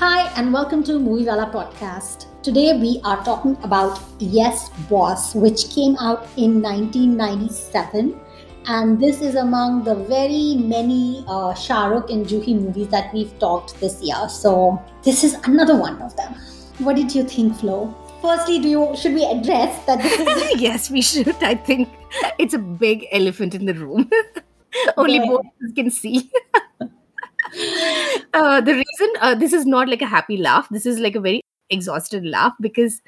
Hi, and welcome to Movie podcast. Today we are talking about Yes Boss, which came out in 1997. And this is among the very many uh, Shah Rukh and Juhi movies that we've talked this year. So this is another one of them. What did you think, Flo? Firstly, do you should we address that this is yes, we should. I think it's a big elephant in the room. Only Yeah. both can see. uh, the reason uh, this is not like a happy laugh, this is like a very exhausted laugh because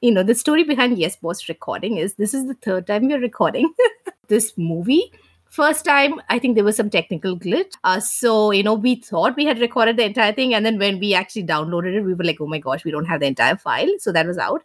you know the story behind Yes Boss recording is this is the third time we're recording this movie. First time, I think there was some technical glitch. Uh, so, you know, we thought we had recorded the entire thing. And then when we actually downloaded it, we were like, oh my gosh, we don't have the entire file. So that was out.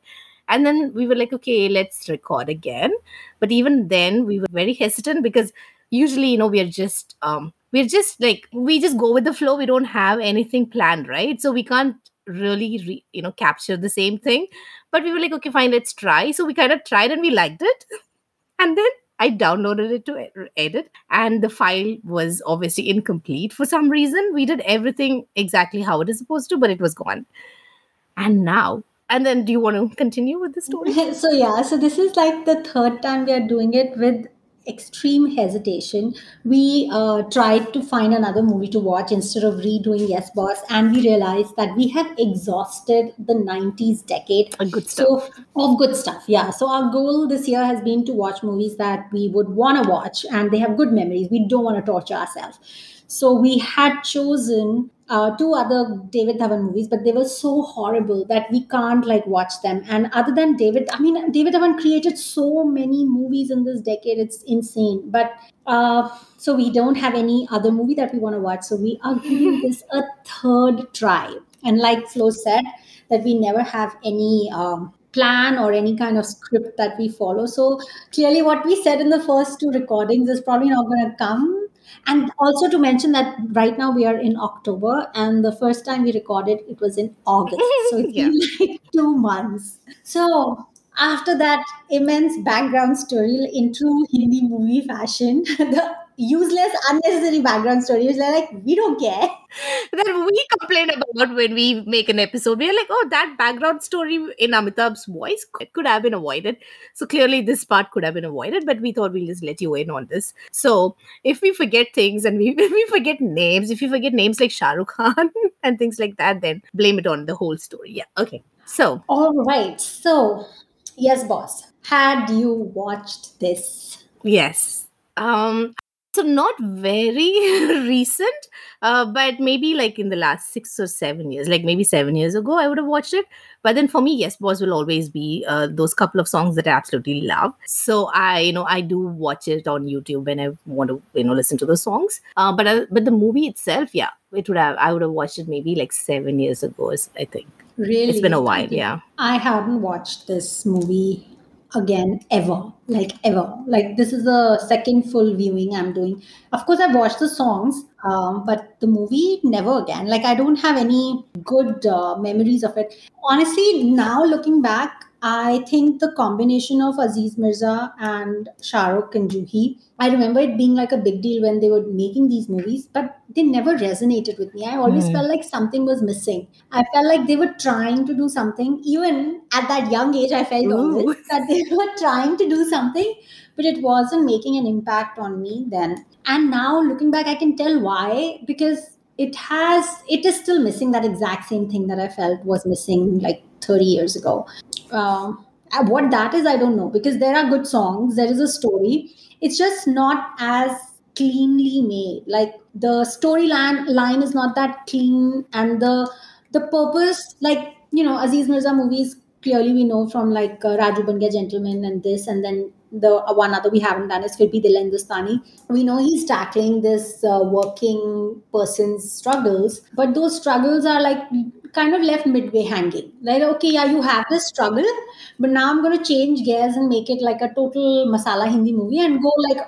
And then we were like, okay, let's record again. But even then, we were very hesitant because usually, you know, we are just, um, we're just like, we just go with the flow. We don't have anything planned, right? So we can't really, re- you know, capture the same thing. But we were like, okay, fine, let's try. So we kind of tried and we liked it. And then I downloaded it to edit, and the file was obviously incomplete for some reason. We did everything exactly how it is supposed to, but it was gone. And now, and then do you want to continue with the story? so yeah so this is like the third time we are doing it with extreme hesitation we uh, tried to find another movie to watch instead of redoing yes boss and we realized that we have exhausted the 90s decade A good stuff. so of good stuff yeah. So our goal this year has been to watch movies that we would want to watch and they have good memories. We don't want to torture ourselves. So we had chosen uh, two other David Dhawan movies, but they were so horrible that we can't like watch them. And other than David, I mean, David Dhawan created so many movies in this decade; it's insane. But uh, so we don't have any other movie that we want to watch. So we are giving this a third try. And like Flo said, that we never have any. Um, plan or any kind of script that we follow so clearly what we said in the first two recordings is probably not going to come and also to mention that right now we are in October, and the first time we recorded it was in August. So it's Yeah. been like two months. So after that immense background story in true Hindi movie fashion, the useless, unnecessary background story is like we don't care. That we complain about when we make an episode. We're like, oh, that background story in Amitabh's voice could, could have been avoided. So clearly, this part could have been avoided, but we thought we'll just let you in on this. So if we forget things and we, we forget names, if you forget names like Shah Rukh Khan and things like that, then blame it on the whole story. Yeah. Okay. So All right. So yes, boss. Had you watched this? Yes. Um so not very recent, uh, but maybe like in the last six or seven years, like maybe seven years ago, I would have watched it. But then for me, Yes Boss will always be uh, those couple of songs that I absolutely love. So I, you know, I do watch it on YouTube when I want to, you know, listen to the songs. Uh, but uh, but the movie itself, yeah, it would have. I would have watched it maybe like seven years ago. I think Really? it's been a while. Yeah. I haven't watched this movie again ever. Like ever. Like this is the second full viewing I'm doing. Of course, I've watched the songs, um, but the movie never again. Like I don't have any good uh, memories of it. Honestly, now looking back, I think the combination of Aziz Mirza and Shah Rukh and Juhi, I remember it being like a big deal when they were making these movies, but they never resonated with me. I always Hmm. felt like something was missing. I felt like they were trying to do something. Even at that young age, I felt this, that they were trying to do something, but it wasn't making an impact on me then. And now looking back, I can tell why because it has, it is still missing that exact same thing that I felt was missing like 30 years ago. Uh, what that is, I don't know because there are good songs, there is a story. It's just not as cleanly made. Like the storyline line is not that clean, and the the purpose, like you know, Aziz Mirza movies clearly we know from like uh, Raju Ban Gentleman and this, and then the uh, one other we haven't done is Fir Bhi Dil. We know he's tackling this uh, working person's struggles, but those struggles are like kind of left midway hanging. Like, okay, yeah, you have this struggle, but now I'm going to change gears and make it like a total masala Hindi movie and go like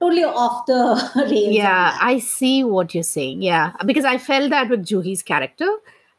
totally off the rails. Yeah, I see what you're saying. Yeah, because I felt that with Juhi's character.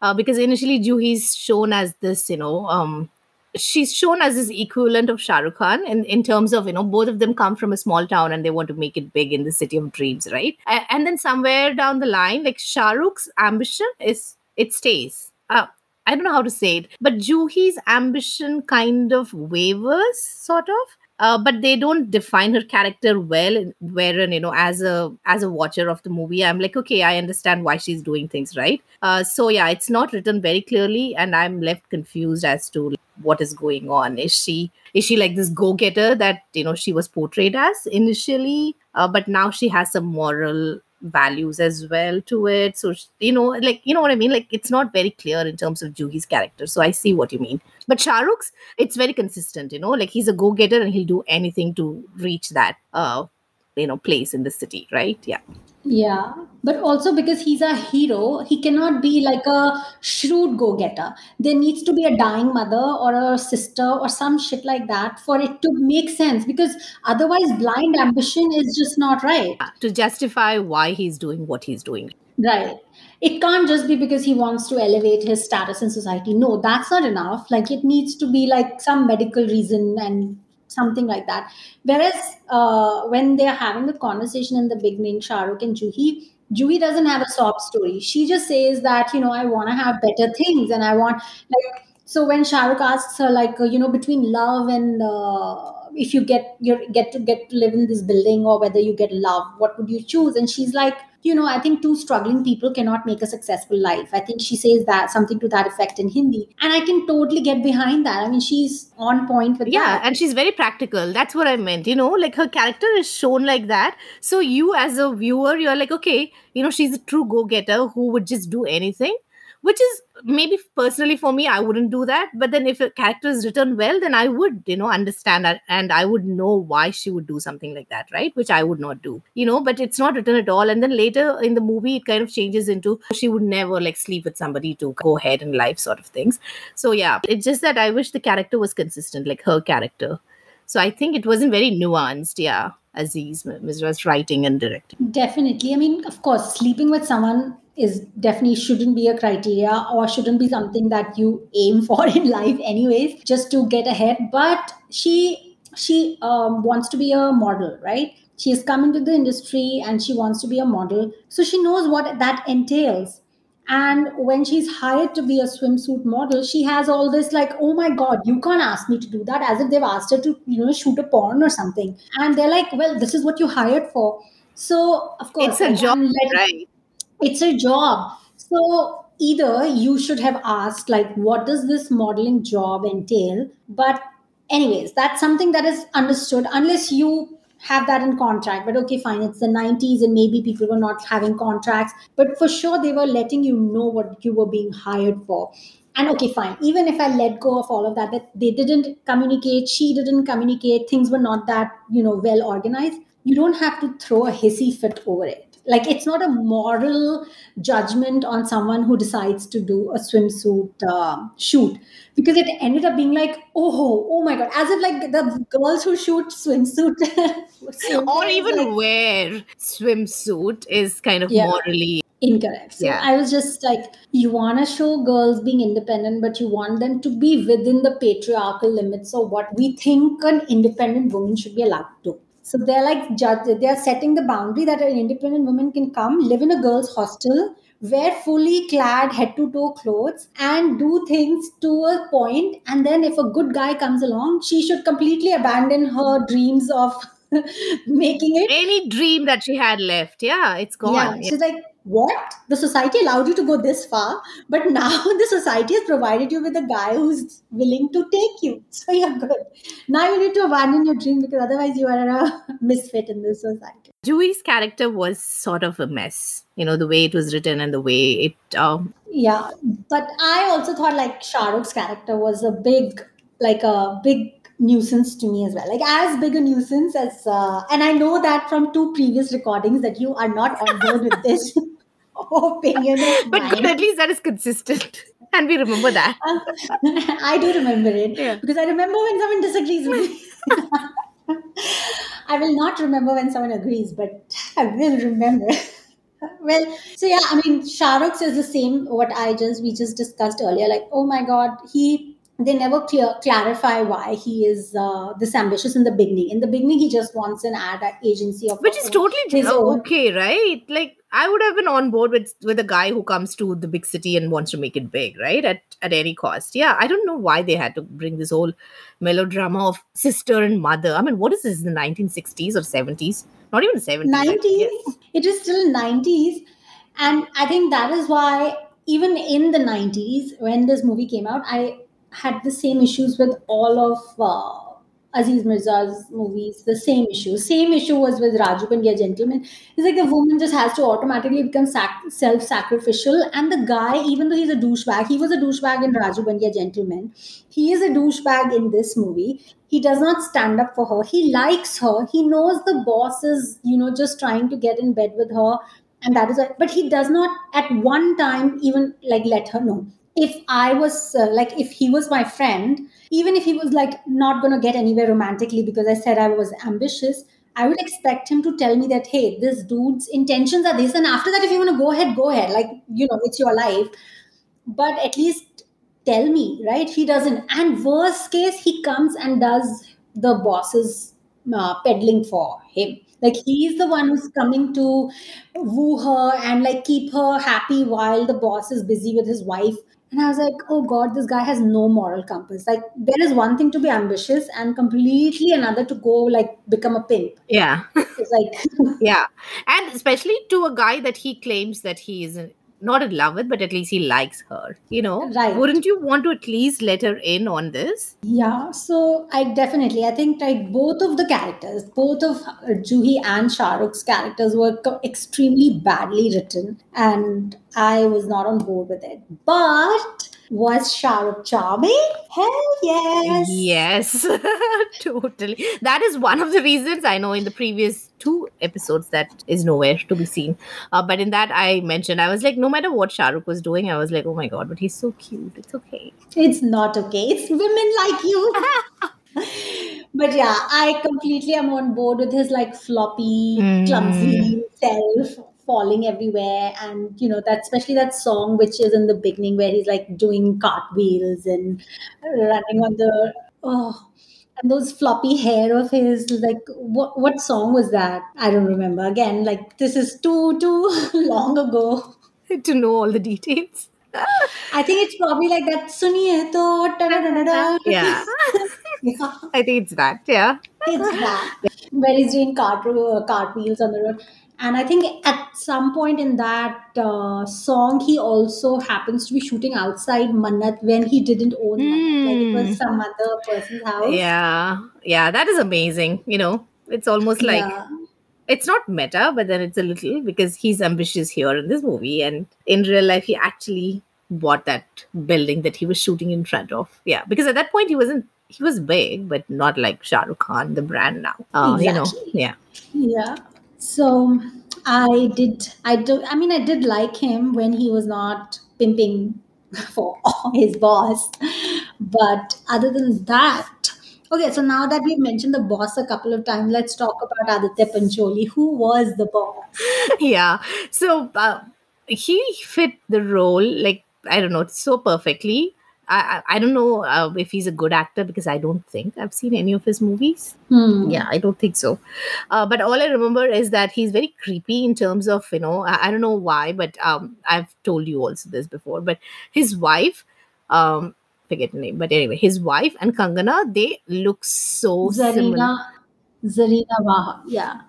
Uh, because initially Juhi's shown as this, you know, um, she's shown as this equivalent of Shah Rukh Khan in, in terms of, you know, both of them come from a small town and they want to make it big in the city of dreams, right? A- and then somewhere down the line, like Shah Rukh's ambition is it stays uh, I don't know how to say it, but Juhi's ambition kind of wavers, sort of. Uh, but they don't define her character well. Wherein you know, as a as a watcher of the movie, I'm like, okay, I understand why she's doing things, right? Uh, so yeah, it's not written very clearly, and I'm left confused as to what is going on. Is she is she like this go getter that you know she was portrayed as initially, uh, but now she has some moral values as well to it. So you know like you know what i mean? Like it's not very clear in terms of juhi's character. So i see what you mean. But shahrukh's it's very consistent you know? Like he's a go-getter and he'll do anything to reach that uh you know place in the city right yeah yeah, but also because he's a hero, he cannot be like a shrewd go getter. There needs to be a dying mother or a sister or some shit like that for it to make sense because otherwise, blind ambition is just not right. to justify why he's doing what he's doing Right. It can't just be because he wants to elevate his status in society. No, that's not enough. Like, it needs to be like some medical reason and something like that. Whereas uh, when they're having the conversation in the beginning, Shahrukh and Juhi, Juhi doesn't have a sob story. She just says that, you know, I want to have better things and I want, like, so when Shahrukh asks her, like, uh, you know, between love and uh, if you get you get to get to live in this building or whether you get love, what would you choose? And she's like, you know, I think two struggling people cannot make a successful life. I think she says that something to that effect in Hindi. And I can totally get behind that. I mean, she's on point with yeah that. and she's very practical that's what i meant you know like her character is shown like that so you as a viewer you're like okay you know she's a true go-getter who would just do anything which is maybe personally for me i wouldn't do that. But then if a character is written well then i would you know understand that. And i would know why she would do something like that right? Which i would not do you know but it's not written at all. And then later in the movie it kind of changes into she would never like sleep with somebody to go ahead in life sort of things. So yeah it's just that i wish the character was consistent like her character. So i think it wasn't very nuanced yeah aziz mizra's writing and directing. Definitely. I mean, of course, sleeping with someone is definitely shouldn't be a criteria or shouldn't be something that you aim for in life anyways just to get ahead. But she she um, wants to be a model right? She has come into the industry and she wants to be a model. So she knows what that entails. And when she's hired to be a swimsuit model she has all this like oh my god you can't ask me to do that as if they've asked her to you know shoot a porn or something. And they're like well this is what you hired for. So of course it's a job letting- right it's a job. So either you should have asked like what does this modeling job entail? But anyways that's something that is understood unless you have that in contract. But okay fine it's the 90s and maybe people were not having contracts. But for sure they were letting you know what you were being hired for. And okay fine even if i let go of all of that that they didn't communicate she didn't communicate things were not that you know well organized you don't have to throw a hissy fit over it like it's not a moral judgment on someone who decides to do a swimsuit uh, shoot because it ended up being like oh oh my god as if like the girls who shoot swimsuit or even wear swimsuit is kind of Yeah. morally incorrect so Yeah. i was just like you want to show girls being independent but you want them to be within the patriarchal limits of what we think an independent woman should be allowed to so they're like judge they're setting the boundary that an independent woman can come live in a girls hostel wear fully clad head to toe clothes and do things to a point. and then if a good guy comes along she should completely abandon her dreams of making it. Any dream that she had left. Yeah it's gone. Yeah, she's like, what? The society allowed you to go this far, but now the society has provided you with a guy who's willing to take you. So you're good. Now you need to abandon your dream because otherwise you are a misfit in this society. Juhi's character was sort of a mess you know the way it was written and the way it um Yeah, but I also thought like Shahrukh's character was a big, like a big nuisance to me as well. Like as big a nuisance as, uh, and I know that from two previous recordings that you are not on board with this opinion. but mine. at least that is consistent and we remember that uh, I do remember it Yeah. because I remember when someone disagrees with me. I will not remember when someone agrees, but I will remember. well, so yeah, I mean, Shahrukh's is the same. What I just we just discussed earlier. Like, oh my god, he they never clear clarify why he is uh, this ambitious in the beginning. In the beginning, he just wants an ad agency of which is totally own. okay, right? Like I would have been on board with with a guy who comes to the big city and wants to make it big, right? At at any cost. Yeah, I don't know why they had to bring this whole melodrama of sister and mother. I mean, what is this? In the 1960s or 70s? Not even 70s. 90s. It is still 90s, and I think that is why even in the 90s when this movie came out, I had the same issues with all of uh, Aziz Mirza's movies, the same issue. Same issue was with Raju Ban Gaya Gentleman. It's like the woman just has to automatically become sac- self sacrificial. And the guy, even though he's a douchebag, he was a douchebag in Raju Ban Gaya Gentleman. He is a douchebag in this movie. He does not stand up for her. He likes her. He knows the boss is, you know, just trying to get in bed with her. And that is it. But he does not at one time even like let her know if I was uh, like, if he was my friend, even if he was like not going to get anywhere romantically because I said I was ambitious, I would expect him to tell me that, hey, this dude's intentions are this. And after that, if you want to go ahead, go ahead. Like, you know, it's your life. But at least tell me, right? He doesn't. And worst case, he comes and does the boss's uh, peddling for him. Like he's the one who's coming to woo her and like keep her happy while the boss is busy with his wife and I was like, oh God, this guy has no moral compass. Like, there is one thing to be ambitious and completely another to go, like, become a pimp. Yeah. It's like, yeah. And especially to a guy that he claims that he is not in love with, but at least he likes her. You know, Right. Wouldn't you want to at least let her in on this? yeah. So I definitely, I think like both of the characters, both of uh, Juhi and Shah Rukh's characters were co- extremely badly written, and I was not on board with it. But was Shah Rukh charming? Hell yes. Yes, totally. That is one of the reasons I know in the previous two episodes that is nowhere to be seen. Uh, but in that, I mentioned, I was like, no matter what Shah Rukh was doing, I was like, oh my god, but he's so cute. It's okay. It's not okay. It's women like you. but yeah, I completely am on board with his like floppy, Mm. clumsy self falling everywhere. And you know, that especially that song which is in the beginning where he's like doing cartwheels and running on the oh and those floppy hair of his like what what song was that? I don't remember. Again, like this is too too long ago. to know all the details. I think it's probably like that Suniye to. Yeah, yeah. I think it's that. Yeah. It's that where he's doing cart cartwheels on the road, and I think at some point in that uh, song, he also happens to be shooting outside Mannat when he didn't own Mannat, like it Hmm. was some other person's house. Yeah. Yeah. That is amazing. You know, it's almost like yeah, it's not meta, but then it's a little because he's ambitious here in this movie, and in real life, he actually bought that building that he was shooting in front of. Yeah, because at that point, he wasn't. He was big, but not like Shah Rukh Khan, the brand now. Uh, You know, yeah. yeah. So I did. I do. I mean, I did like him when he was not pimping for his boss. But other than that, okay. So now that we've mentioned the boss a couple of times, let's talk about Aditya Pancholi. Who was the boss? yeah. So uh, he fit the role like I don't know so perfectly. I I, I don't know uh, if he's a good actor because I don't think I've seen any of his movies. Hmm. Yeah, I don't think so. Uh, but all I remember is that he's very creepy in terms of you know I, I don't know why, but um, I've told you also this before. But his wife, um, forget the name, but anyway, his wife and Kangana they look so similar. Zarina. Zarina Wahab. Yeah.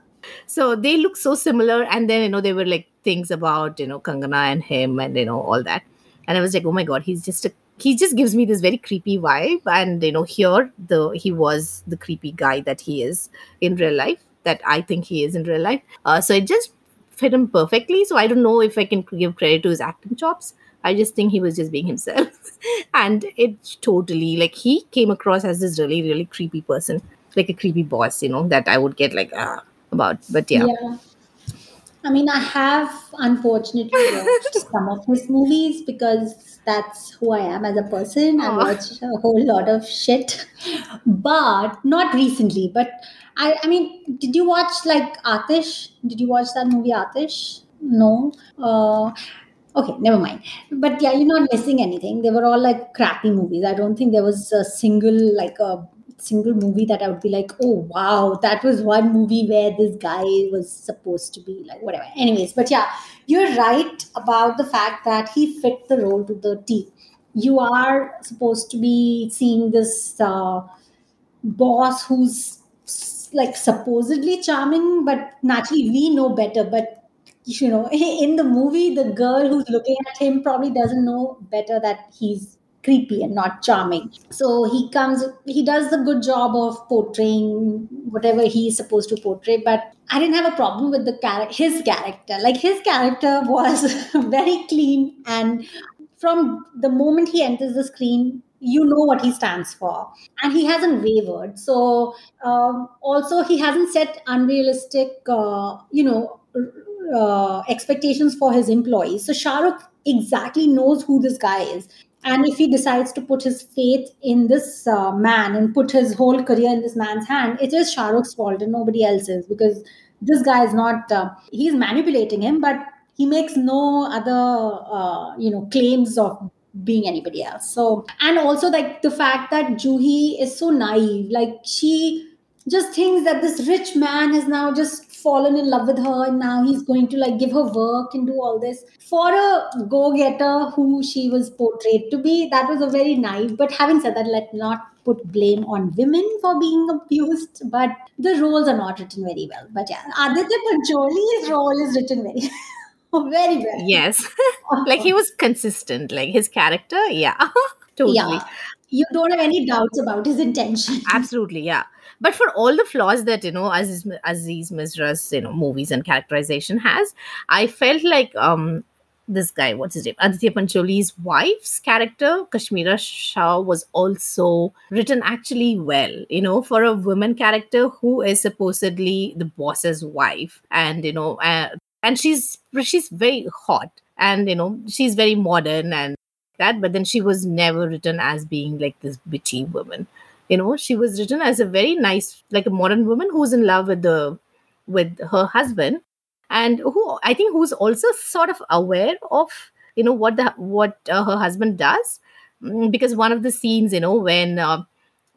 So they look so similar, and then you know there were like things about you know Kangana and him, and you know all that, and I was like, oh my god, he's just a he just gives me this very creepy vibe, and you know here the he was the creepy guy that he is in real life, that I think he is in real life. Uh, so it just fit him perfectly. So I don't know if I can give credit to his acting chops. I just think he was just being himself, and it totally like he came across as this really really creepy person, like a creepy boss, you know that I would get like ah about. But yeah. Yeah. I mean, I have unfortunately watched some of his movies because that's who I am as a person. I watch a whole lot of shit, but not recently. But I, I mean, did you watch like Atish? Did you watch that movie Atish? No. Uh, Okay, never mind. But yeah, you're not missing anything. They were all like crappy movies. I don't think there was a single like a single movie that I would be like, oh wow, that was one movie where this guy was supposed to be like whatever. Anyways, but yeah, you're right about the fact that he fit the role to the T. You are supposed to be seeing this uh, boss who's like supposedly charming, but naturally we know better. But you know, in the movie, the girl who's looking at him probably doesn't know better that he's creepy and not charming. So he comes, he does the good job of portraying whatever he's supposed to portray. But I didn't have a problem with the character, his character. Like his character was very clean and from the moment he enters the screen you know what he stands for and he hasn't wavered so um, also he hasn't set unrealistic uh, you know uh, expectations for his employees so shahrukh exactly knows who this guy is and if he decides to put his faith in this uh, man and put his whole career in this man's hand it is shahrukh's fault and nobody else's because this guy is not uh, he's manipulating him but he makes no other uh, you know claims of being anybody else. So and also like the fact that juhi is so naive like she just thinks that this rich man has now just fallen in love with her and now he's going to like give her work and do all this for a go-getter who she was portrayed to be that was a very naive but having said that let's not put blame on women for being abused but the roles are not written very well but yeah aditya pancholi's role is written very very well Yes. like he was consistent, like his character. Yeah. totally. yeah you don't have any doubts about his intention Absolutely. Yeah. But for all the flaws that, you know, Aziz, Aziz Misra's you know, movies and characterization has, I felt like um this guy, what's his name? Aditya Pancholi's wife's character, Kashmira Shah, was also written actually well, you know, for a woman character who is supposedly the boss's wife. And, you know, uh, and she's she's very hot and you know she's very modern and that but then she was never written as being like this bitchy woman you know she was written as a very nice like a modern woman who's in love with the with her husband and who i think who's also sort of aware of you know what the what uh, her husband does. Mm, because one of the scenes you know when uh,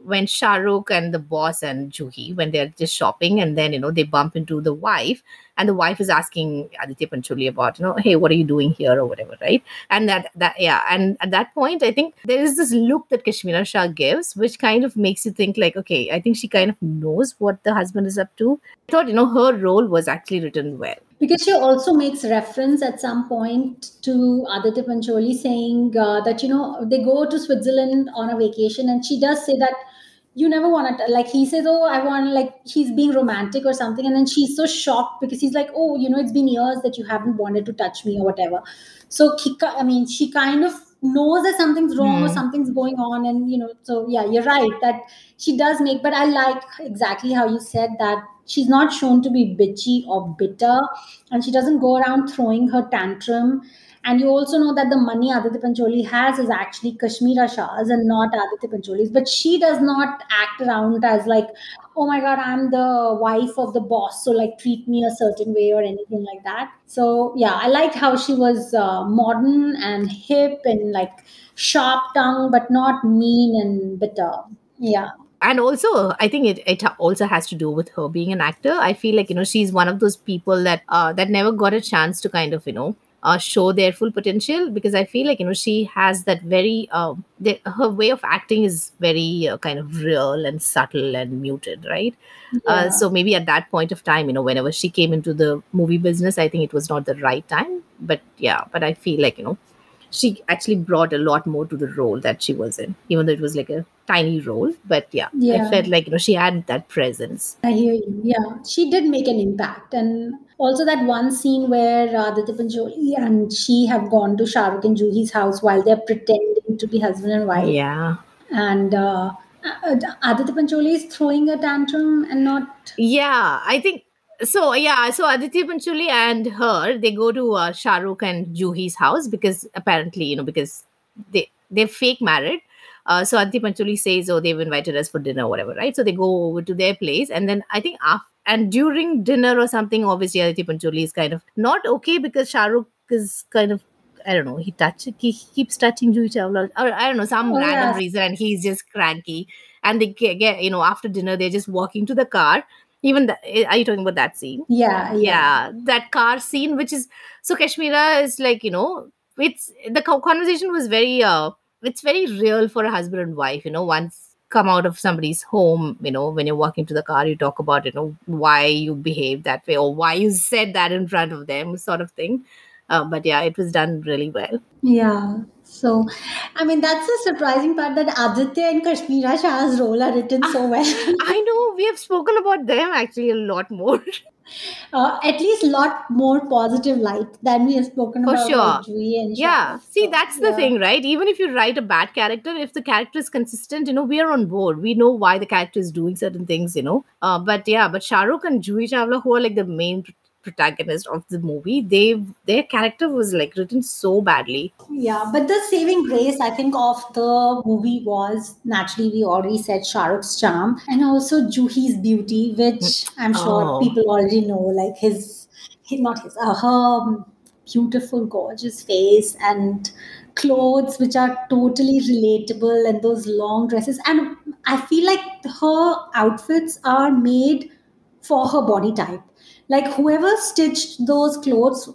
when Shahrukh and the boss and Juhi, when they're just shopping, and then you know they bump into the wife, and the wife is asking Aditya Pancholi about, you know, hey, what are you doing here or whatever, right? And that that yeah, and at that point, I think there is this look that Kashmira Shah gives, which kind of makes you think like, okay, I think she kind of knows what the husband is up to. I thought, you know, her role was actually written well. because she also makes reference at some point to Aditya Pancholi saying uh, that you know they go to Switzerland on a vacation and she does say that you never want to like he says oh I want like he's being romantic or something and then she's so shocked because he's like oh you know it's been years that you haven't wanted to touch me or whatever so he, I mean she kind of knows that something's wrong or Hmm. something's going on and you know so yeah you're right that she does make but I like exactly how you said that she's not shown to be bitchy or bitter and she doesn't go around throwing her tantrum. And you also know that the money Aditya Pancholi has is actually Kashmira Shah's and not Aditya Pancholi's. But she does not act around as like, oh my god, I'm the wife of the boss, so like treat me a certain way or anything like that. So yeah, I liked how she was uh, modern and hip and like sharp tongue, but not mean and bitter. Yeah. and also i think it, it also has to do with her being an actor i feel like you know she's one of those people that uh, that never got a chance to kind of you know uh, show their full potential because i feel like you know she has that very um the, her way of acting is very uh, kind of real and subtle and muted right uh, Yeah. so maybe at that point of time you know whenever she came into the movie business i think it was not the right time but yeah but i feel like you know she actually brought a lot more to the role that she was in even though it was like a tiny role but yeah, i Yeah. felt like you know she had that presence I hear you. Yeah, she did make an impact, and also that one scene where uh, Aditya Pancholi and she have gone to Shahrukh and Juhi's house while they're pretending to be husband and wife, yeah and uh, uh, Aditya Pancholi is throwing a tantrum and not. yeah i think so yeah so aditya pancholi and her they go to uh, Shah Rukh and juhi's house because apparently you know because they they're fake married uh, so Aditya Pancholi says, "Oh, they've invited us for dinner, or whatever." Right? So they go over to their place, and then I think after and during dinner or something, obviously Aditya Pancholi is kind of not okay because Shahrukh is kind of I don't know, he touch he keeps touching Juhi Chawla, or I don't know, some Oh, random yes. reason, and he's just cranky. And they get, get you know after dinner they're just walking to the car. Even the, are you talking about that scene? Yeah, yeah. yeah that car scene which is so kashmira is like you know it's the conversation was very uh it's very real for a husband and wife you know once come out of somebody's home you know when you're walking to the car you talk about you know why you behave that way or why you said that in front of them sort of thing uh, but yeah it was done really well Yeah. So, I mean, that's the surprising part that Aditya and Kashmira Shah's role are written so well. i know we have spoken about them actually a lot more uh, at least a lot more positive light than we have spoken For about sure. Juhi and Yeah, see, that's the yeah. thing, right? Even if you write a bad character, if the character is consistent, you know, we are on board. We know why the character is doing certain things, you know. Uh, but yeah, but Shah Rukh and Juhi Chawla, who are like the main protagonist of the movie, they their character was like written so badly. Yeah, but the saving grace, I think, of the movie was naturally, we already said Shah Rukh's charm and also Juhi's beauty, which I'm sure Oh. people already know, like his, his not his, uh, her beautiful, gorgeous face and clothes, which are totally relatable, and those long dresses. And I feel like her outfits are made for her body type. Like whoever stitched those clothes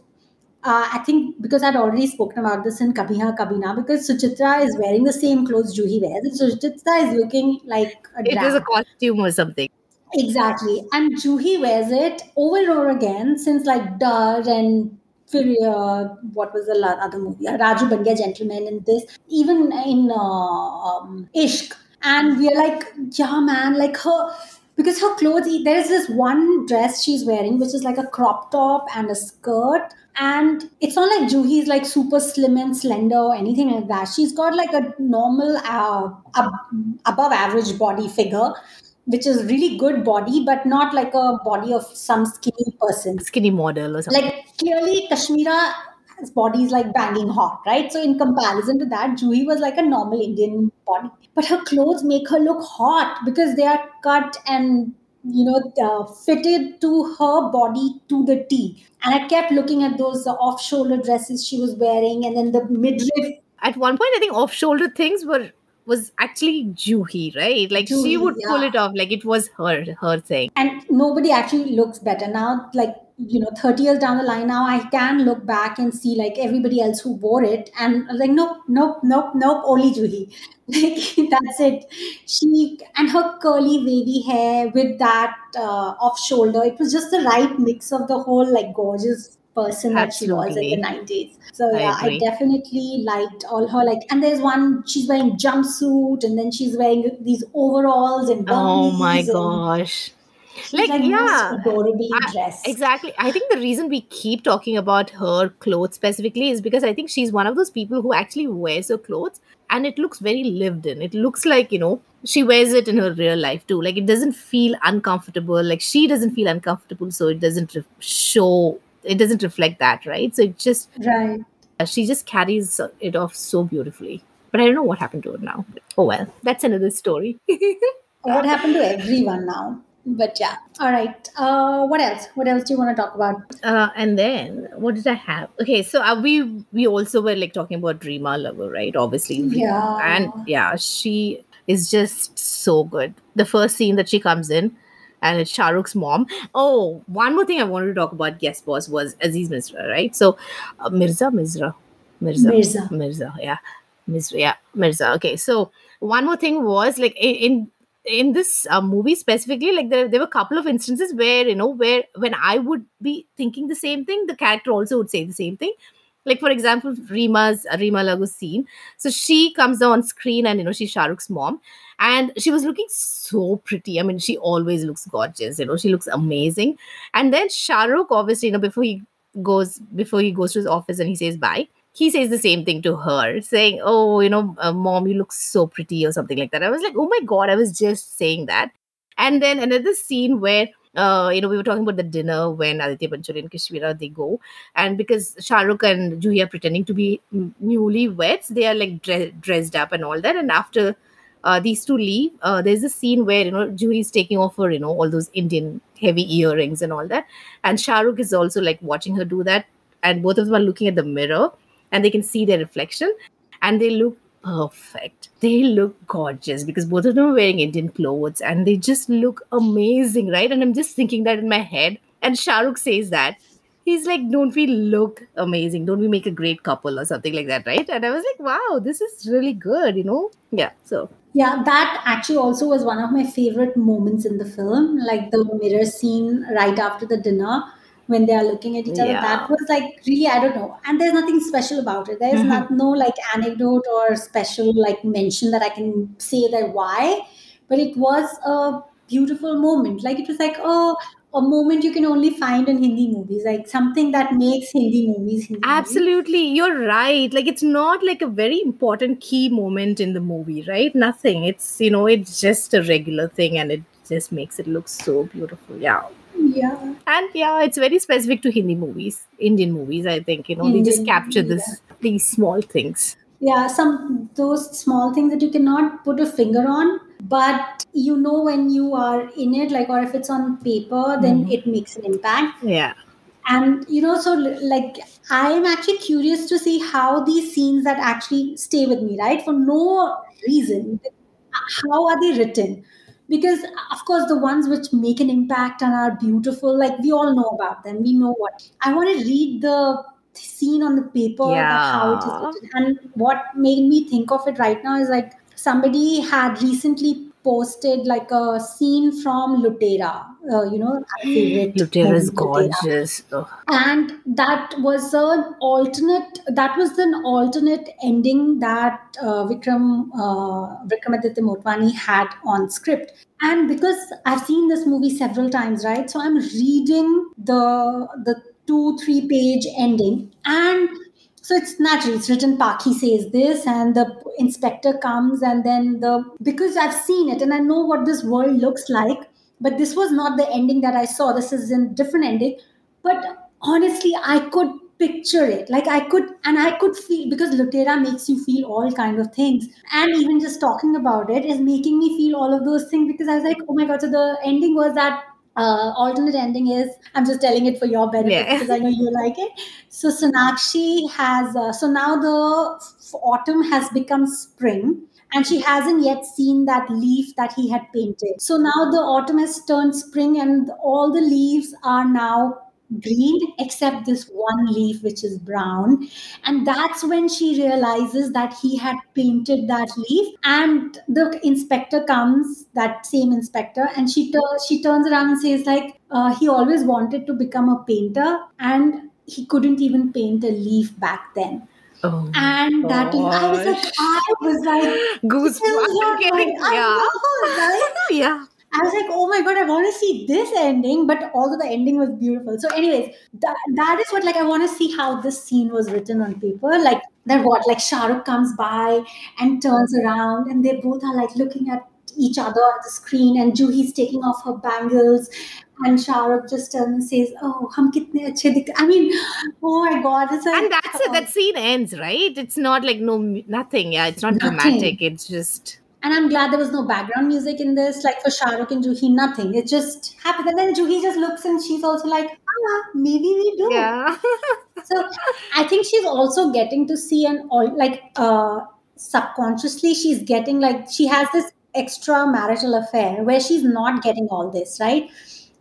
uh, I think because I'd already spoken about this in Kabhi Haan Kabhi Naa, because Suchitra is wearing the same clothes Juhi wears. and Suchitra is looking like a It was a costume or something. Exactly. And Juhi wears it over and over again since like Darr and uh, what was the other movie? Uh, Raju Ban Gentleman in this, even in uh, um, Ishq. And we are like, yeah, man, like her, because her clothes, there is this one dress she's wearing, which is like a crop top and a skirt. And it's not like Juhi is like super slim and slender or anything like that. She's got like a normal, uh, ab- above average body figure which is really good body, but not like a body of some skinny person. Skinny model or something. Like clearly, Kashmira's body is like banging hot, right? So in comparison to that, Juhi was like a normal Indian body, but her clothes make her look hot because they are cut and you know uh, fitted to her body to the T. And I kept looking at those uh, off-shoulder dresses she was wearing, and then the midriff At one point, I think off-shoulder things were was actually Juhi, right? Like she Juhi, would pull it off, like it was her her thing. and nobody actually looks better now like you know 30 years down the line now i can look back and see like everybody else who wore it and I was like nope nope nope nope only juhi. Like that's it. She and her curly wavy hair with that uh, off shoulder it was just the right mix of the whole like gorgeous person that she was in the 90s so I yeah i, definitely liked all her like and there's one she's wearing jumpsuit and then she's wearing these overalls and Oh my gosh. She's Like, like, yeah, adorably I- dressed. Exactly. I think the reason we keep talking about her clothes specifically is because I think she's one of those people who actually wears her clothes and it looks very lived in. It looks like, you know, she wears it in her real life too. Like it doesn't feel uncomfortable. Like she doesn't feel uncomfortable. So it doesn't re- show, it doesn't reflect that, right? So it just, Right. she just carries it off so beautifully. But I don't know what happened to her now. Oh well, that's another story. What happened to everyone now? But yeah. All right. Uh, what else? What else do you want to talk about? Uh, and then what did I have? Okay, so uh, we we also were like talking about Reema Lagu, right? Obviously. Yeah. and yeah, she is just so good. The first scene that she comes in, and it's Shah Rukh's mom. Oh, one more thing I wanted to talk about. Yes, boss was Aziz Misra, right? So uh, Mirza, Misra, Mirza, Mirza. Mirza, yeah, Misra, yeah, Mirza. Okay, so one more thing was like in. in in this uh, movie specifically like there, there were a couple of instances where you know where when i would be thinking the same thing the character also would say the same thing. Like for example rima's rima Reema Lagu's scene. So she comes on screen and you know she's Shah Rukh's mom. And she was looking so pretty. I mean she always looks gorgeous you know she looks amazing. And then Shah Rukh obviously you know before he goes before he goes to his office and he says bye he says the same thing to her saying oh you know uh, mom you look so pretty or something like that. I was like oh my god I was just saying that. And then another scene where uh, you know, we were talking about the dinner when Aditya Pancholi and Kashmira they go, and because Shah Rukh and Juhi are pretending to be newlyweds, they are like dre- dressed up and all that. And after uh, these two leave, uh, there's a scene where you know Juhi is taking off her, you know, all those Indian heavy earrings and all that, and Shah Rukh is also like watching her do that, and both of them are looking at the mirror. And they can see their reflection and they look perfect. They look gorgeous because both of them are wearing Indian clothes and they just look amazing, right? And I'm just thinking that in my head. And Shahrukh says that. He's like, Don't we look amazing? Don't we make a great couple or something like that, right? And I was like, Wow, this is really good, you know? Yeah. So Yeah, that actually also was one of my favorite moments in the film, like the mirror scene right after the dinner when they are looking at each other. yeah. That was like really, I don't know. And there's nothing special about it. There's Mhm. not no like anecdote or special like mention that I can say that why, but it was a beautiful moment. Like it was like, oh, a moment you can only find in Hindi movies, like something that makes Hindi movies Hindi movies. Absolutely, you're right. Like it's not like a very important key moment in the movie, right? Nothing. It's you know, it's just a regular thing and it just makes it look so beautiful. Yeah. Yeah. And yeah, it's very specific to Hindi movies, Indian movies, I think. You know, they just Indian, capture yeah. this these small things. Yeah, some those small things that you cannot put a finger on, but you know when you are in it, like, or if it's on paper, then Mhm. it makes an impact. Yeah. And you know, so like, I am actually curious to see how these scenes that actually stay with me, right? For no reason, how are they written? Because uh, of course, the ones which make an impact and are beautiful, like we all know about them. We know what I want to read the scene on the paper that how it is written. And what made me think of it right now is like somebody had recently posted like a scene from Lootera, uh, you know, Lootera is movie, Lootera. gorgeous. And that was an alternate that was an alternate ending that uh, vikram uh, vikramaditya motwani had on script. And because i've seen this movie several times right? So i'm reading the the two three page ending. And so it's natural it's written pakhi says this and the inspector comes and then the because i've seen it and i know what this world looks like but this was not the ending that i saw. This is a different ending. But honestly i could picture it. Like i could and i could feel because lootera makes you feel all kind of things. And even just talking about it is making me feel all of those things because i was like oh my god so the ending was that uh, alternate ending is i'm just telling it for your benefit Yeah. because i know you like it so sonakshi has uh, so now the f- autumn has become spring and she hasn't yet seen that leaf that he had painted. So now the autumn has turned spring, and all the leaves are now green except this one leaf which is brown and that's when she realizes that he had painted that leaf and the inspector comes that same inspector and she tur- she turns around and says like uh, he always wanted to become a painter and he couldn't even paint a leaf back then Oh and that I was like. I was like, Goosebumps. getting, yeah. right? yeah. I was like, oh my god, I want to see this ending, but although the ending was beautiful. So, anyways, that, that is what like I want to see how this scene was written on paper. Like that what like Shahrukh comes by and turns around and they both are like looking at each other on the screen and Juhi's taking off her bangles and Shahrukh just turns and says, Oh, hum kitne achhe dikh I mean, oh my god, it's like And that's it. That scene ends, right? It's not like no nothing. Yeah, it's not Nothing. dramatic. It's just And I'm glad there was no background music in this, like for Shahrukh and Juhi, nothing. It just happens. And then Juhi just looks and she's also like, ah, maybe we do. yeah. So I think she's also getting to see an all like uh subconsciously she's getting like she has this extra marital affair where she's not getting all this, right?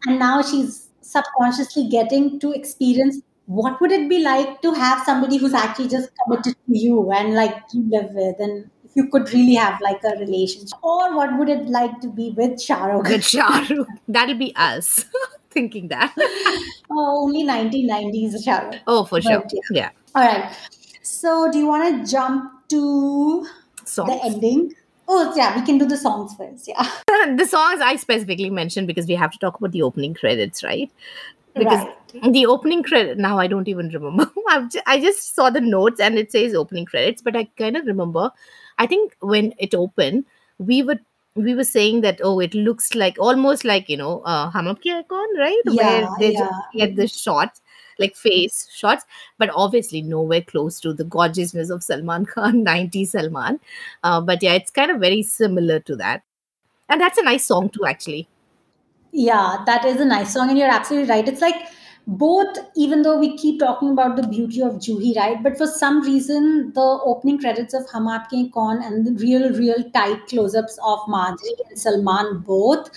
And now she's subconsciously getting to experience what would it be like to have somebody who's actually just committed to you and like you live with and if you could really have like a relationship or what would it like to be with Shahrukh? Good Shahrukh. That'll be us thinking that. oh, only 1990s Shahrukh. Oh, for sure. But, yeah. Yeah. All right. So do you want to jump to Songs. the ending? Oh, yeah, we can do the songs first. Yeah. the songs I specifically mentioned because we have to talk about the opening credits, right? Because Right. the opening credit now I don't even remember. I've ju- I just saw the notes and it says opening credits, but I kind of remember. I think when it opened, we were we were saying that oh, it looks like almost like you know, uh, Hai Kaun, right? Where Yeah, they yeah. just get the shots like face shots, but obviously nowhere close to the gorgeousness of Salman Khan, 90 Salman. Uh, but yeah, it's kind of very similar to that, and that's a nice song too, actually. Yeah, that is a nice song, and you're absolutely right. It's like both even though we keep talking about the beauty of Juhi, right? But for some reason, the opening credits of Hum Aapke Kaun and the real, real tight close-ups of Madhuri and Salman both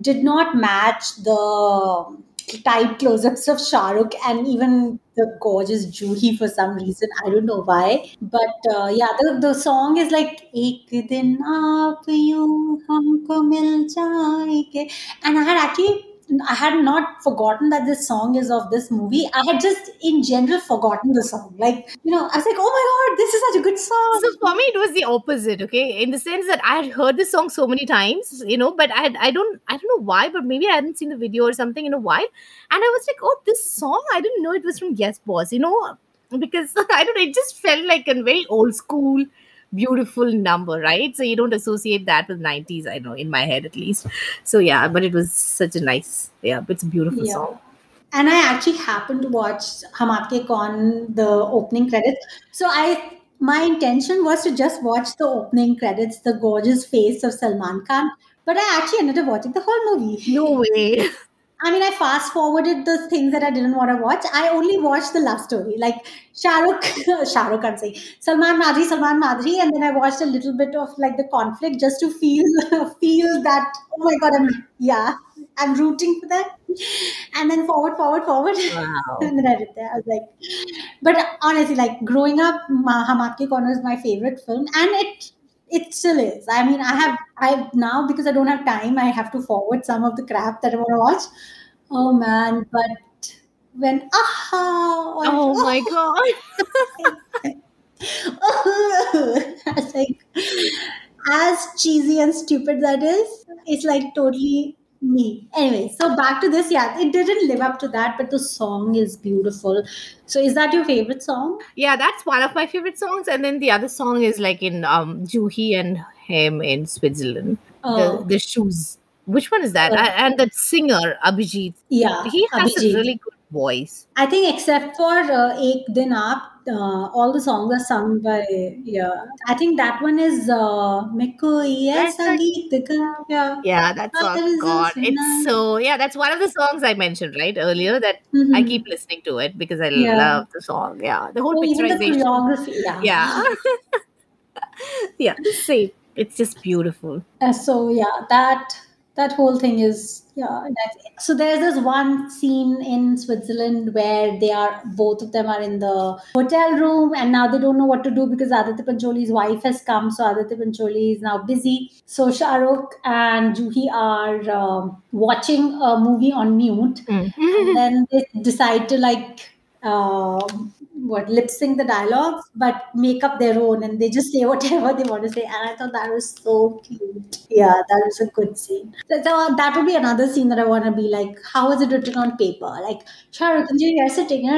did not match the tight close-ups of Shahrukh and even the gorgeous Juhi for some reason. I don't know why. But uh, yeah, the, the song is like Ek din aap yun humko mil jayenge. And I had actually I had not forgotten that this song is of this movie. I had just in general forgotten the song. Like, you know, I was like, oh my god, this is such a good song. So for me, it was the opposite. Okay, in the sense that I had heard this song so many times, you know, but I had, I don't I don't know why, but maybe I hadn't seen the video or something in a while, and I was like, oh, this song, I didn't know it was from Yes Boss, you know, because I don't know, it just felt like a very old school beautiful number, right? So you don't associate that with 90s, I know, in my head at least. So yeah, but it was such a nice, yeah, it's a beautiful Yeah. song. And I actually happened to watch Hum Aapke Kaun, the opening credits. So I my intention was to just watch the opening credits, the gorgeous face of Salman Khan. But I actually ended up watching the whole movie. No way. I mean, I fast forwarded the things that I didn't want to watch. I only watched the love story, like Shahrukh, Shahrukh, Shah Rukh, I'm saying Salman Madhuri, Salman Madhuri, and then I watched a little bit of like the conflict just to feel feel that. Oh my god, I'm yeah, I'm rooting for that. And then forward, forward, forward, Wow. and then I did that. I was like, but honestly, like growing up, Ma- Hum Aapke Kaun is my favorite film, and it it still is. I mean, I have I now because I don't have time, I have to forward some of the crap that I want to watch. Oh man, but when aha, Oh my god. I was like, as cheesy and stupid that is, it's like totally me. Anyway, so back to this. Yeah, it didn't live up to that, but the song is beautiful. So, is that your favorite song? Yeah, that's one of my favorite songs. And then the other song is like in um Juhi and him in Switzerland. Oh. The the shoes. Which one is that? Oh. And that singer, Abhijit. Yeah, He has Abhijit. a really good voice. I think except for uh, Ek Din Aap, uh, all the songs are sung by yeah. I think that one is uh, Mikko Yes Yeah, yeah that song. God, it's so yeah. That's one of the songs I mentioned right earlier. That mm-hmm. I keep listening to it because I yeah. love the song. Yeah, the whole oh, picturization. The yeah. Yeah. yeah. Same. It's just beautiful. Uh, so yeah, that that whole thing is yeah. So there's this one scene in Switzerland where they are both of them are in the hotel room and now they don't know what to do because Aditya Pancholi's wife has come. So Aditya Pancholi is now busy. So Shah Rukh and Juhi are um, watching a movie on mute Mm. and then they decide to like um what lip sync the dialogues but make up their own and they just say whatever they want to say and i thought that was so cute yeah that was a good scene so, so that would be another scene that i want to be like how is it written on paper like Shahrukh are sitting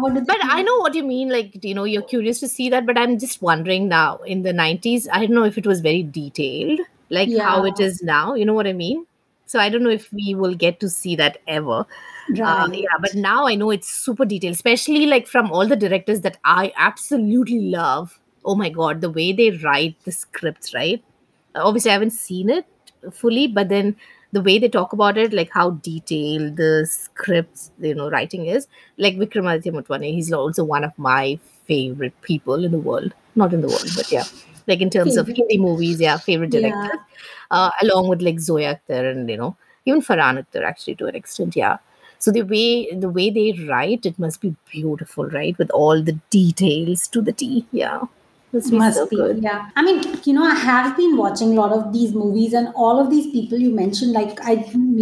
what do But I know what you mean. Like, you know, you're curious to see that. But I'm just wondering now, in the 90s, I don't know if it was very detailed, like how it is now. You know what I mean? So I don't know if we will get to see that ever. Uh, right yeah, but now I know it's super detailed, especially like from all the directors that I absolutely love. Oh my God, the way they write the scripts, right? Obviously, I haven't seen it fully, but then the way they talk about it, like how detailed the scripts, you know, writing is. Like Vikramaditya Motwane, he's also one of my favorite people in the world. Not in the world, but yeah. Like in terms of Favorite. Hindi movies, yeah, favorite Yeah. Uh, along with like Zoya Akhtar and, you know, even Farhan Akhtar actually to an extent, yeah. So the way the way they write, it must be beautiful, right? With all the details to the T. Yeah. Must be must so be good. yeah i mean you know i have been watching a lot of these movies and all of these people you mentioned like i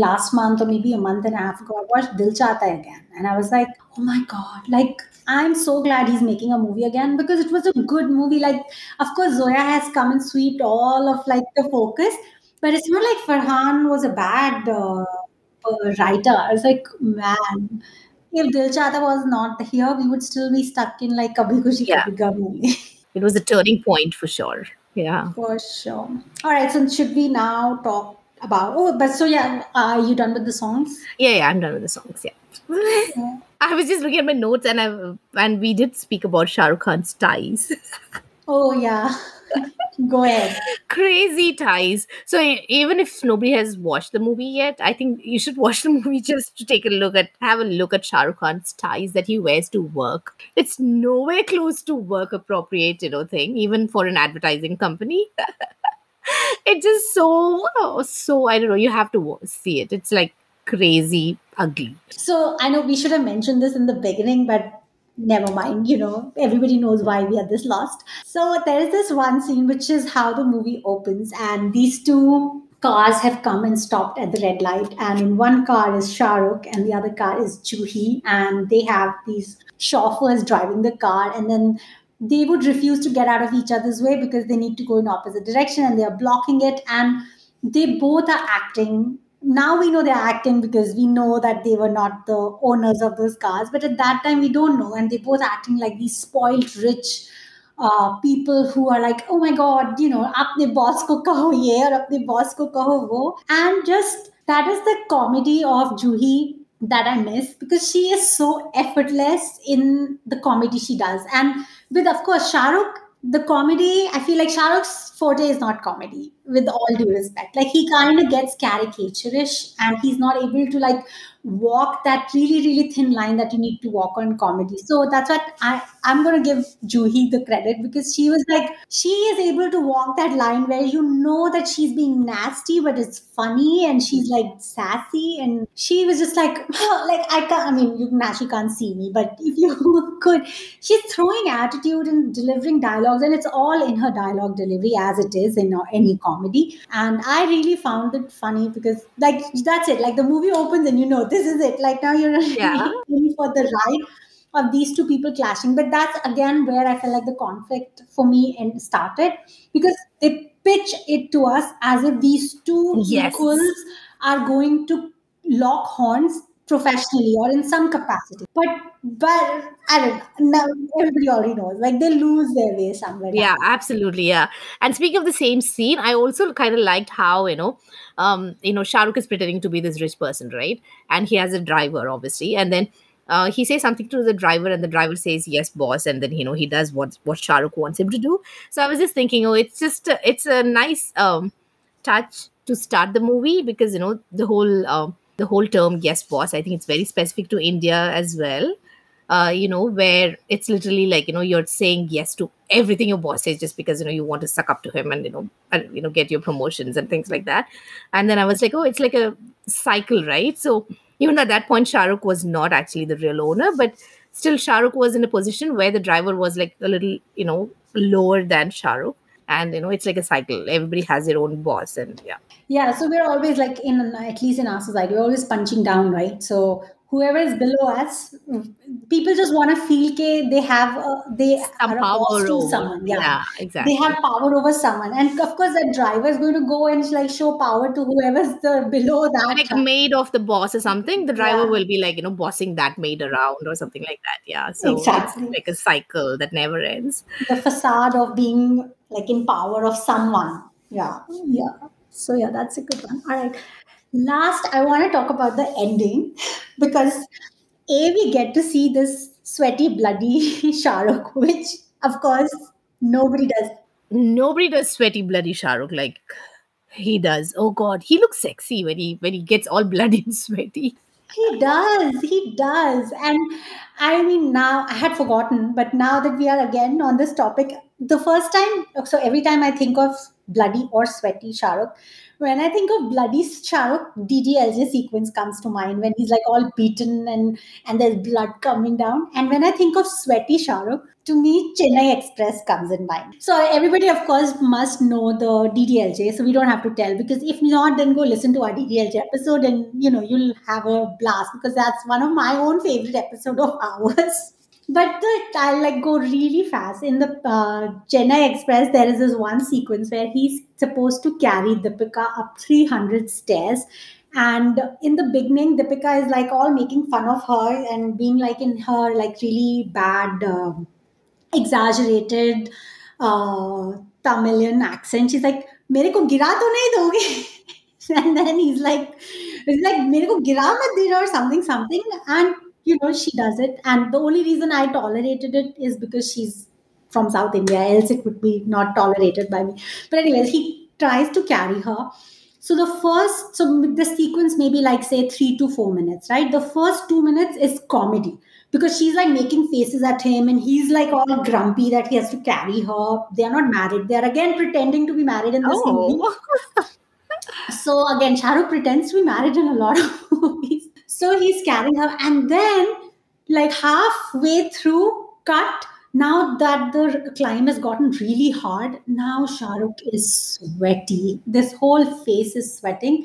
last month or maybe a month and a half ago i watched dil chahta again and i was like oh my god like i'm so glad he's making a movie again because it was a good movie like of course zoya has come and swept all of like the focus but it's not like farhan was a bad uh, uh, writer i was like man if dil chahta was not here we would still be stuck in like kabhi khushi Yeah. kabhi movie It was a turning point for sure. Yeah. For sure. All right. So should we now talk about? Oh, but so yeah, are you done with the songs? Yeah, yeah, I'm done with the songs. Yeah. I was just looking at my notes and I and we did speak about Shah Rukh Khan's ties. Oh yeah. Go ahead. Crazy ties. So even if nobody has watched the movie yet, I think you should watch the movie just to take a look at, have a look at Shah Rukh Khan's ties that he wears to work. It's nowhere close to work appropriate, you know, thing, even for an advertising company. it's just so, oh, so I don't know. You have to see it. It's like crazy ugly. So I know we should have mentioned this in the beginning, but never mind. You know, everybody knows why we are this lost. So there is this one scene which is how the movie opens, and these two cars have come and stopped at the red light. And in one car is Shah Rukh, and the other car is Juhi, and they have these chauffeurs driving the car, and then they would refuse to get out of each other's way because they need to go in opposite direction and they are blocking it and they both are acting now we know they're acting because we know that they were not the owners of those cars but at that time we don't know and they both acting like these spoiled rich uh, people who are like oh my god you know apne boss ko kaho ye or apne boss ko kaho wo. And just that is the comedy of Juhi that I miss because she is so effortless in the comedy she does. And with of course Shah Rukh the comedy, I feel like Shah Rukh's forte is not comedy, with all due respect. Like he kind of gets caricaturish and he's not able to like walk that really, really thin line that you need to walk on comedy. So that's what I, I'm gonna give Juhi the credit because she was like she is able to walk that line where you know that she's being nasty, but it's funny and she's like sassy and she was just like like I can't I mean you naturally can't see me, but if you could, she's throwing attitude and delivering dialogues, and it's all in her dialogue delivery as it is in uh, any comedy. And I really found it funny because like that's it. Like the movie opens and you know this is it. Like now you're Yeah. ready for the ride of these two people clashing. But that's again where I felt like the conflict for me and started because they pitch it to us as if these two Yes. equals are going to lock horns professionally or in some capacity. But but I don't know. Now everybody already knows. Like they lose their way somewhere. Yeah, absolutely. Yeah. And speaking of the same scene, I also kind of liked how, you know, um, you know, Shah Rukh is pretending to be this rich person, right? And he has a driver, obviously. And then uh, he says something to the driver, and the driver says, "Yes, boss." And then you know he does what what Shah Rukh wants him to do. So I was just thinking, oh, it's just it's a nice um, touch to start the movie because you know the whole um, the whole term "Yes, boss." I think it's very specific to India as well uh, you know, where it's literally like, you know, you're saying yes to everything your boss says just because, you know, you want to suck up to him and, you know, and, you know, get your promotions and things like that. And then I was like, oh, it's like a cycle, right? So even at that point, Shah Rukh was not actually the real owner, but still Shah Rukh was in a position where the driver was like a little, you know, lower than Shah Rukh. And, you know, it's like a cycle. Everybody has their own boss. And yeah. Yeah, so we're always like in at least in our society, we're always punching down, right? So whoever is below us, people just want to feel ke they have a, they Some are a boss power to over. someone. Yeah, Yeah. exactly. They have power over someone, and of course, that driver is going to go and like show power to whoever's the below that. like maid of the boss or something the driver Yeah. will be like you know bossing that maid around or something like that yeah so Exactly. it's like a cycle that never ends the facade of being like in power of someone. Yeah, hmm. yeah. So yeah, that's a good one. All right. Last, I want to talk about the ending because a we get to see this sweaty, bloody Shah Rukh, which of course nobody does. nobody does sweaty bloody Shahrukh like he does oh god he looks sexy when he when he gets all bloody and sweaty He does, he does. And I mean, now I had forgotten, but now that we are again on this topic, the first time, so every time I think of bloody or sweaty Shah Rukh, when I think of bloody Shah Rukh, DDLJ sequence comes to mind when he's like all beaten and, and there's blood coming down. And when I think of sweaty Shah Rukh, to me, Chennai Express comes in mind. So everybody, of course, must know the DDLJ. So we don't have to tell because if not, then go listen to our DDLJ episode and you know you'll have a blast because that's one of my own favorite episode of ours. But the, I'll like go really fast. In the uh, Chennai Express, there is this one sequence where he's supposed to carry Deepika up 300 stairs. And in the beginning, Deepika is like all making fun of her and being like in her like really bad, um, exaggerated uh, Tamilian accent. She's like, मेरे को गिरा तो नहीं दोगे? and then he's like, he's like, मेरे को गिरा मत देना or something, something. And you know, she does it. And the only reason I tolerated it is because she's from South India, else it would be not tolerated by me. But anyway, he tries to carry her. So the first, so the sequence maybe like say three to four minutes, right? The first two minutes is comedy because she's like making faces at him and he's like all grumpy that he has to carry her. They are not married. They are again pretending to be married in this oh. movie. Oh. So again, Shahrukh pretends to be married in a lot of movies. So he's carrying her, and then like halfway through, cut. Now that the climb has gotten really hard, now Shahrukh is sweaty. This whole face is sweating,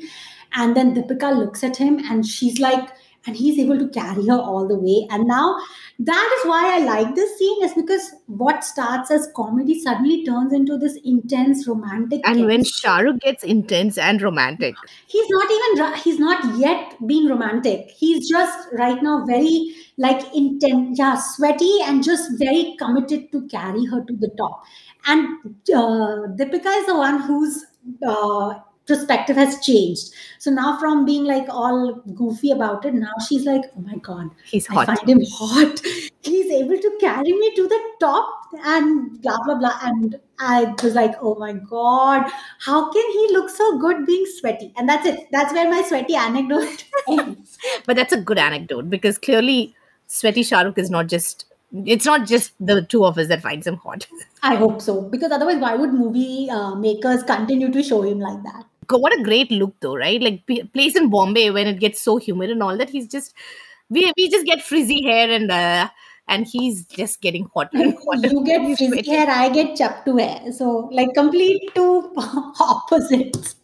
and then Deepika looks at him, and she's like, and he's able to carry her all the way. And now that is why I like this scene is because what starts as comedy suddenly turns into this intense romantic. and when shahrukh gets intense and romantic, he's not even he's not yet being romantic he's just right now very like intense yeah sweaty and just very committed to carry her to the top and uh, Deepika is the one who's uh, perspective has changed so now from being like all goofy about it now she's like oh my god he's I hot. find him hot. He's able to carry me to the top and blah blah blah. And I was like, oh my god, how can he look so good being sweaty? And that's it. That's where my sweaty anecdote ends. But that's a good anecdote because clearly, sweaty Shah Rukh is not just. It's not just the two of us that finds him hot. I hope so. Because otherwise, why would movie uh, makers continue to show him like that? What a great look though right like p- place in bombay when it gets so humid and all that he's just we, we just get frizzy hair and uh, and he's just getting hot and hotter You get frizzy hair, I get chaptu hair. So, like, complete two opposites.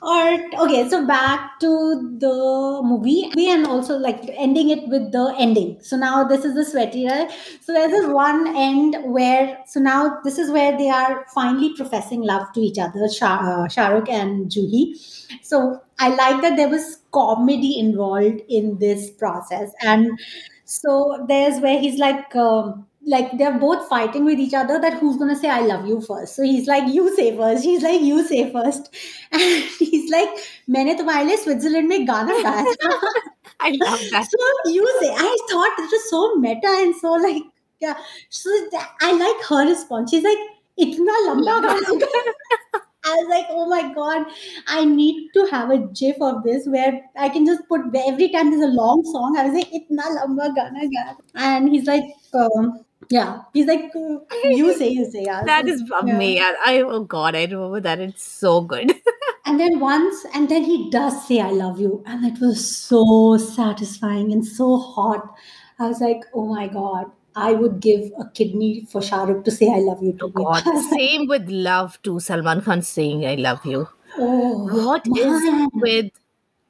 Or okay, so back to the movie and also like ending it with the ending. So now this is the sweaty, right? So there's this one end where so now this is where they are finally professing love to each other, uh, Shahrukh and Juhi. So I like that there was comedy involved in this process, and so there's where he's like. Um, like they're both fighting with each other that who's gonna say I love you first. So he's like, you say first. He's like, you say first. And he's like, मैंने तुम्हारे लिए Switzerland में गाना गाया था. i love that so you say, I thought it was so meta and so like, yeah. So that, I like her response. She's like, इतना लंबा गाना गाया. I was like, oh my god, I need to have a gif of this where I can just put every time there's a long song. I was like, itna lamba gana gaya. And he's like, um, yeah, he's like, uh, you say, you say. Was that is yeah. i oh god i remember that it's so good And then once, and then he does say, I love you. And it was so satisfying and so hot. I was like, oh my God, I would give a kidney for Shahrukh to say, I love you to oh me. god same with love to salman khan saying i love you oh, What is man. it with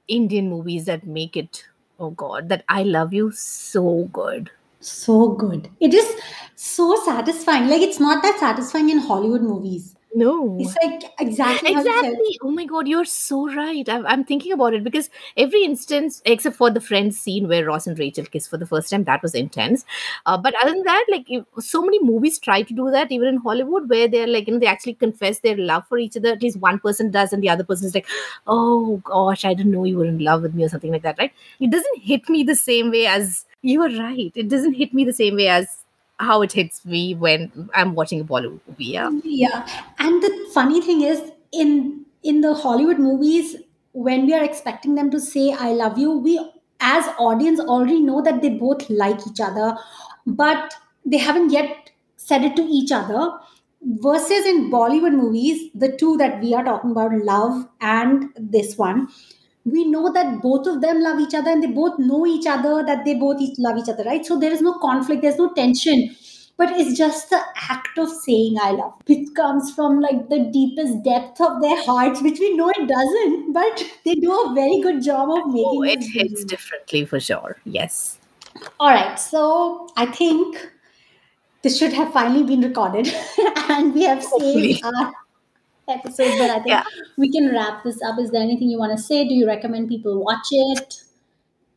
indian movies that make it oh god that i love you so good so good. It is so satisfying. Like, it's not that satisfying in Hollywood movies. no It's like exactly, how you said. Exactly. Oh my God, you're so right. I'm, I'm thinking about it because every instance, except for the Friends scene where Ross and Rachel kiss for the first time, that was intense. Uh, but other than that, like so many movies try to do that, even in Hollywood, where they're like, you know, they actually confess their love for each other. At least one person does, and the other person is like, oh gosh, I didn't know you were in love with me or something like that, right? It doesn't hit me the same way as you are right. It doesn't hit me the same way as how it hits me when I'm watching a Bollywood movie. Yeah. Yeah, and the funny thing is, in in the Hollywood movies, when we are expecting them to say "I love you," we as audience already know that they both like each other, but they haven't yet said it to each other. Versus in Bollywood movies, the two that we are talking about, love and this one, we know that both of them love each other and they both know each other that they both each love each other right so there is no conflict there's no tension but it's just the act of saying i love it comes from like the deepest depth of their hearts which we know it doesn't but they do a very good job of making Oh, it hits believe. differently for sure. Yes. all right so i think this should have finally been recorded and we have Hopefully. saved our episode but i think Yeah. we can wrap this up is there anything you want to say do you recommend people watch it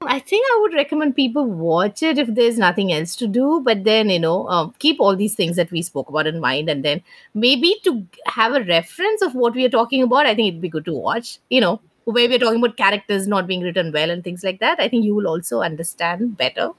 I think I would recommend people watch it if there's nothing else to do. But then, you know, um, keep all these things that we spoke about in mind. And then maybe to have a reference of what we are talking about, I think it'd be good to watch. You know, where we're talking about characters not being written well and things like that, I think you will also understand better.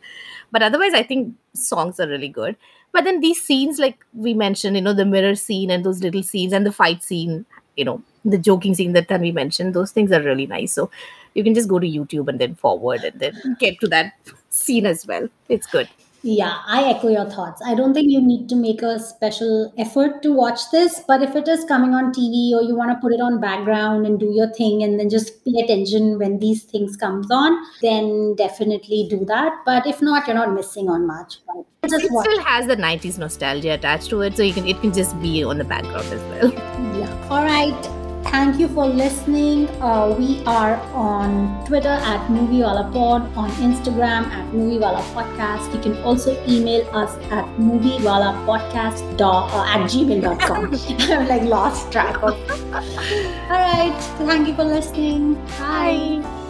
But otherwise, I think songs are really good. But then these scenes, like we mentioned, you know, the mirror scene and those little scenes and the fight scene, you know, the joking scene that we mentioned, those things are really nice. So you can just go to YouTube and then forward and then get to that scene as well. It's good. Yeah, I echo your thoughts. I don't think you need to make a special effort to watch this, but if it is coming on TV or you want to put it on background and do your thing and then just pay attention when these things comes on, then definitely do that. But if not, you're not missing on much. But just it watch. still has the 90s nostalgia attached to it, so you can it can just be on the background as well. Yeah. All right. Thank you for listening. Uh, we are on Twitter at MovieWalaPod, on Instagram at MovieWala Podcast. You can also email us at MovieWalaPodcast uh, at gmail.com. I'm like lost track of. All right. Thank you for listening. Bye. Bye.